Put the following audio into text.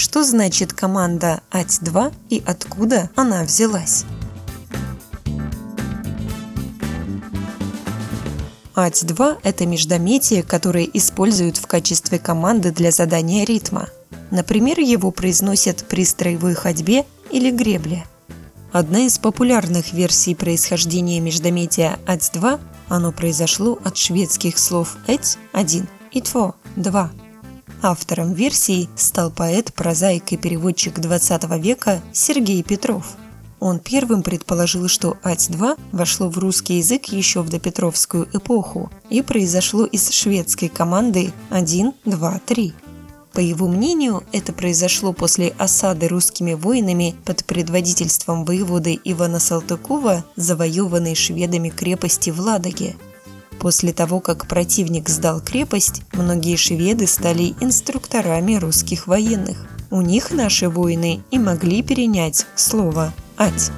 Что значит команда ать-2 и откуда она взялась? ать-2 – это междометие, которое используют в качестве команды для задания ритма. Например, его произносят при строевой ходьбе или гребле. Одна из популярных версий происхождения междометия ать-2 – оно произошло от шведских слов «эть» – «один» и «тво» – «два». Автором версии стал поэт, прозаик и переводчик XX века Сергей Петров. Он первым предположил, что ать-2 вошло в русский язык еще в допетровскую эпоху и произошло из шведской команды 1, 2, 3. По его мнению, это произошло после осады русскими воинами под предводительством воеводы Ивана Салтыкова, завоеванной шведами крепости в Ладоге. После того, как противник сдал крепость, многие шведы стали инструкторами русских военных. У них наши воины и могли перенять слово «ать».